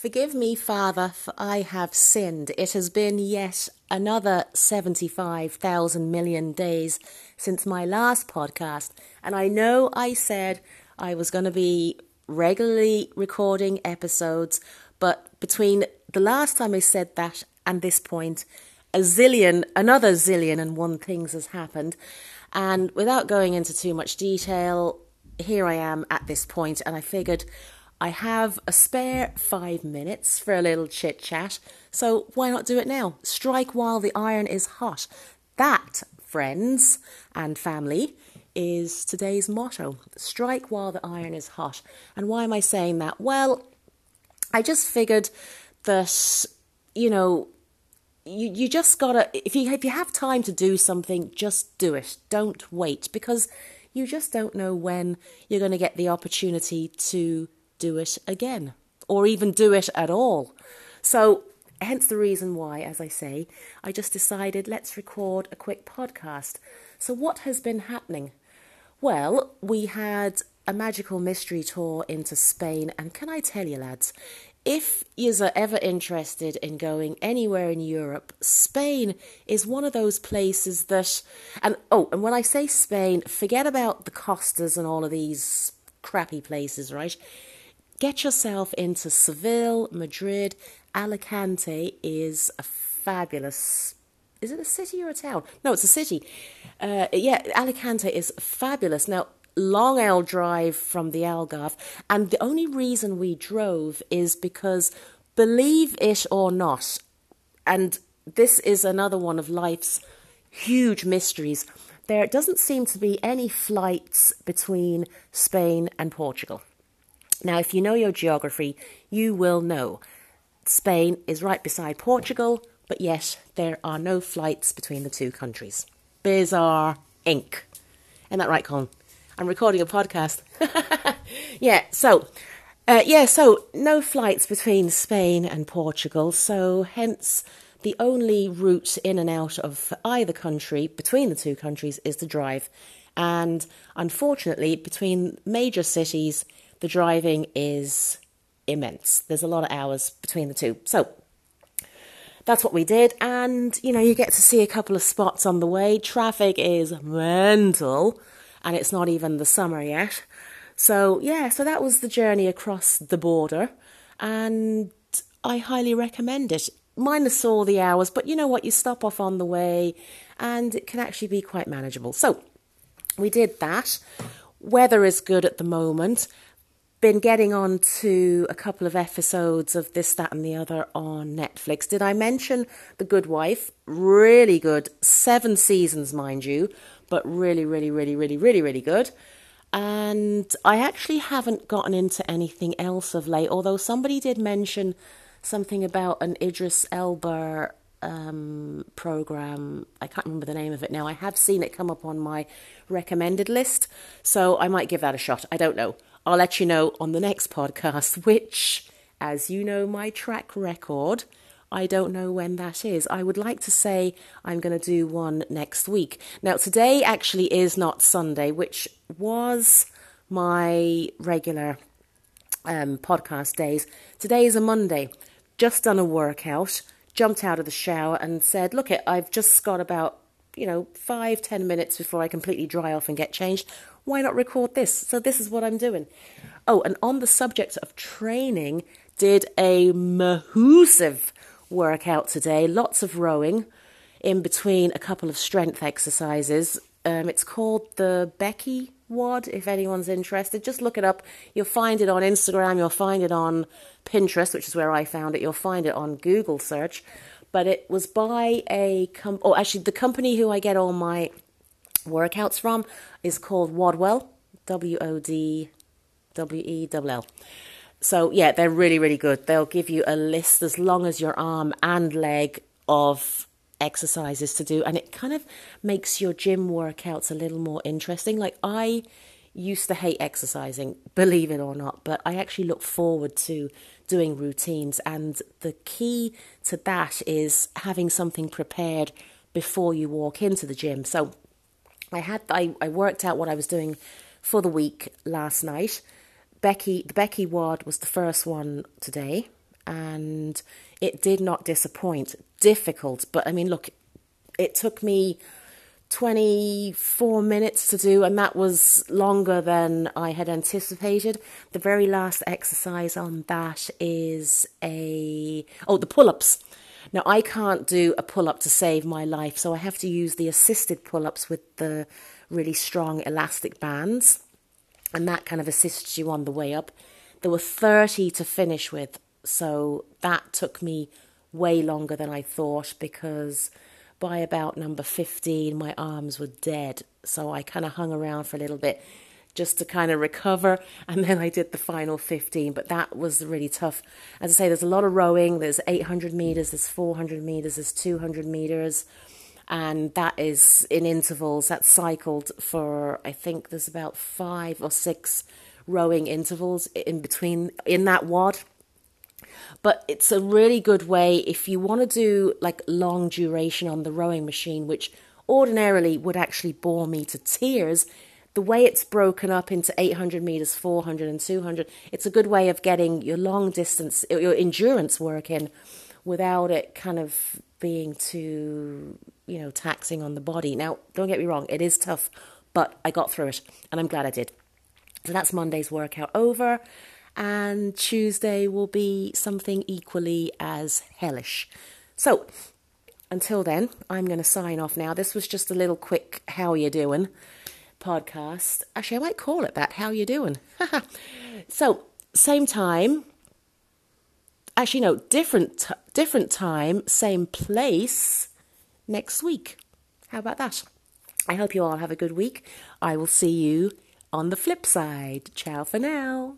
Forgive me, Father, for I have sinned. It has been yet another 75,000 million days since my last podcast, and I know I said I was going to be regularly recording episodes, but between the last time I said that and this point, a zillion, another zillion and one things has happened. And without going into too much detail, here I am at this point, and I figured I have a spare five minutes for a little chit chat, so why not do it now? Strike while the iron is hot. That, friends and family, is today's motto. Strike while the iron is hot. And why am I saying that? Well, I just figured that, you know, you, you just gotta if you if you have time to do something, just do it. Don't wait because you just don't know when you're going to get the opportunity to do it again or even do it at all. So, hence the reason why, as I say, I just decided let's record a quick podcast. So, what has been happening? Well, we had a magical mystery tour into Spain, and can I tell you, lads, if you're ever interested in going anywhere in Europe, Spain is one of those places that, and oh, and when I say Spain, forget about the Costas and all of these crappy places, right? Get yourself into Seville, Madrid, Alicante is a fabulous. Is it a city or a town? No, it's a city. Uh, yeah, Alicante is fabulous. Now, long L drive from the Algarve, and the only reason we drove is because, believe it or not, and this is another one of life's huge mysteries. There doesn't seem to be any flights between Spain and Portugal. Now, if you know your geography, you will know Spain is right beside Portugal, but yet there are no flights between the two countries. Bizarre ink. Isn't that right, Colin? I'm recording a podcast. yeah, so, uh, yeah, so no flights between Spain and Portugal, so hence the only route in and out of either country between the two countries is to drive. And unfortunately, between major cities, the driving is immense. There's a lot of hours between the two. So that's what we did. And, you know, you get to see a couple of spots on the way. Traffic is mental, and it's not even the summer yet. So, yeah, so that was the journey across the border. And I highly recommend it. Minus all the hours, but you know what? You stop off on the way, and it can actually be quite manageable. So, we did that. Weather is good at the moment been getting on to a couple of episodes of this, that, and the other on Netflix. Did I mention The Good Wife? Really good. Seven seasons, mind you, but really, really, really, really, really, really good. And I actually haven't gotten into anything else of late, although somebody did mention something about an Idris Elba um, program. I can't remember the name of it now. I have seen it come up on my recommended list, so I might give that a shot. I don't know. I'll let you know on the next podcast, which, as you know, my track record, I don't know when that is. I would like to say I'm going to do one next week. Now, today actually is not Sunday, which was my regular um, podcast days. Today is a Monday. Just done a workout, jumped out of the shower, and said, Look, it, I've just got about you know, five, ten minutes before I completely dry off and get changed why not record this? So this is what I'm doing. Oh, and on the subject of training, did a massive workout today. Lots of rowing in between a couple of strength exercises. Um, it's called the Becky WOD, if anyone's interested. Just look it up. You'll find it on Instagram, you'll find it on Pinterest, which is where I found it. You'll find it on Google search. But it was by a com- oh, actually, the company who I get all my workouts from is called Wodwell, W O D W E L L. So yeah, they're really really good. They'll give you a list as long as your arm and leg of exercises to do and it kind of makes your gym workouts a little more interesting. Like I used to hate exercising, believe it or not, but I actually look forward to doing routines and the key to that is having something prepared before you walk into the gym. So I had I, I worked out what I was doing for the week last night. Becky the Becky WOD was the first one today, and it did not disappoint. Difficult, but I mean, look, it took me 24 minutes to do, and that was longer than I had anticipated. The very last exercise on that is a oh, the pull ups. Now, I can't do a pull up to save my life, so I have to use the assisted pull ups with the really strong elastic bands, and that kind of assists you on the way up. There were 30 to finish with, so that took me way longer than I thought because by about number 15, my arms were dead. So I kind of hung around for a little bit just to kind of recover. And then I did the final 15, but that was really tough. As I say, there's a lot of rowing. There's 800 meters, there's 400 meters, there's 200 meters. And that is in intervals. That's cycled for, I think there's about five or six rowing intervals in between in that WOD. But it's a really good way if you want to do like long duration on the rowing machine, which ordinarily would actually bore me to tears. The way it's broken up into 800 meters, 400, and 200, it's a good way of getting your long distance, your endurance work in without it kind of being too, you know, taxing on the body. Now, don't get me wrong, it is tough, but I got through it and I'm glad I did. So that's Monday's workout over and Tuesday will be something equally as hellish. So, until then, I'm going to sign off now. This was just a little quick how you doing podcast. Actually, I might call it that. How you doing? so, same time. Actually, no, different different time, same place next week. How about that? I hope you all have a good week. I will see you on the flip side. Ciao for now.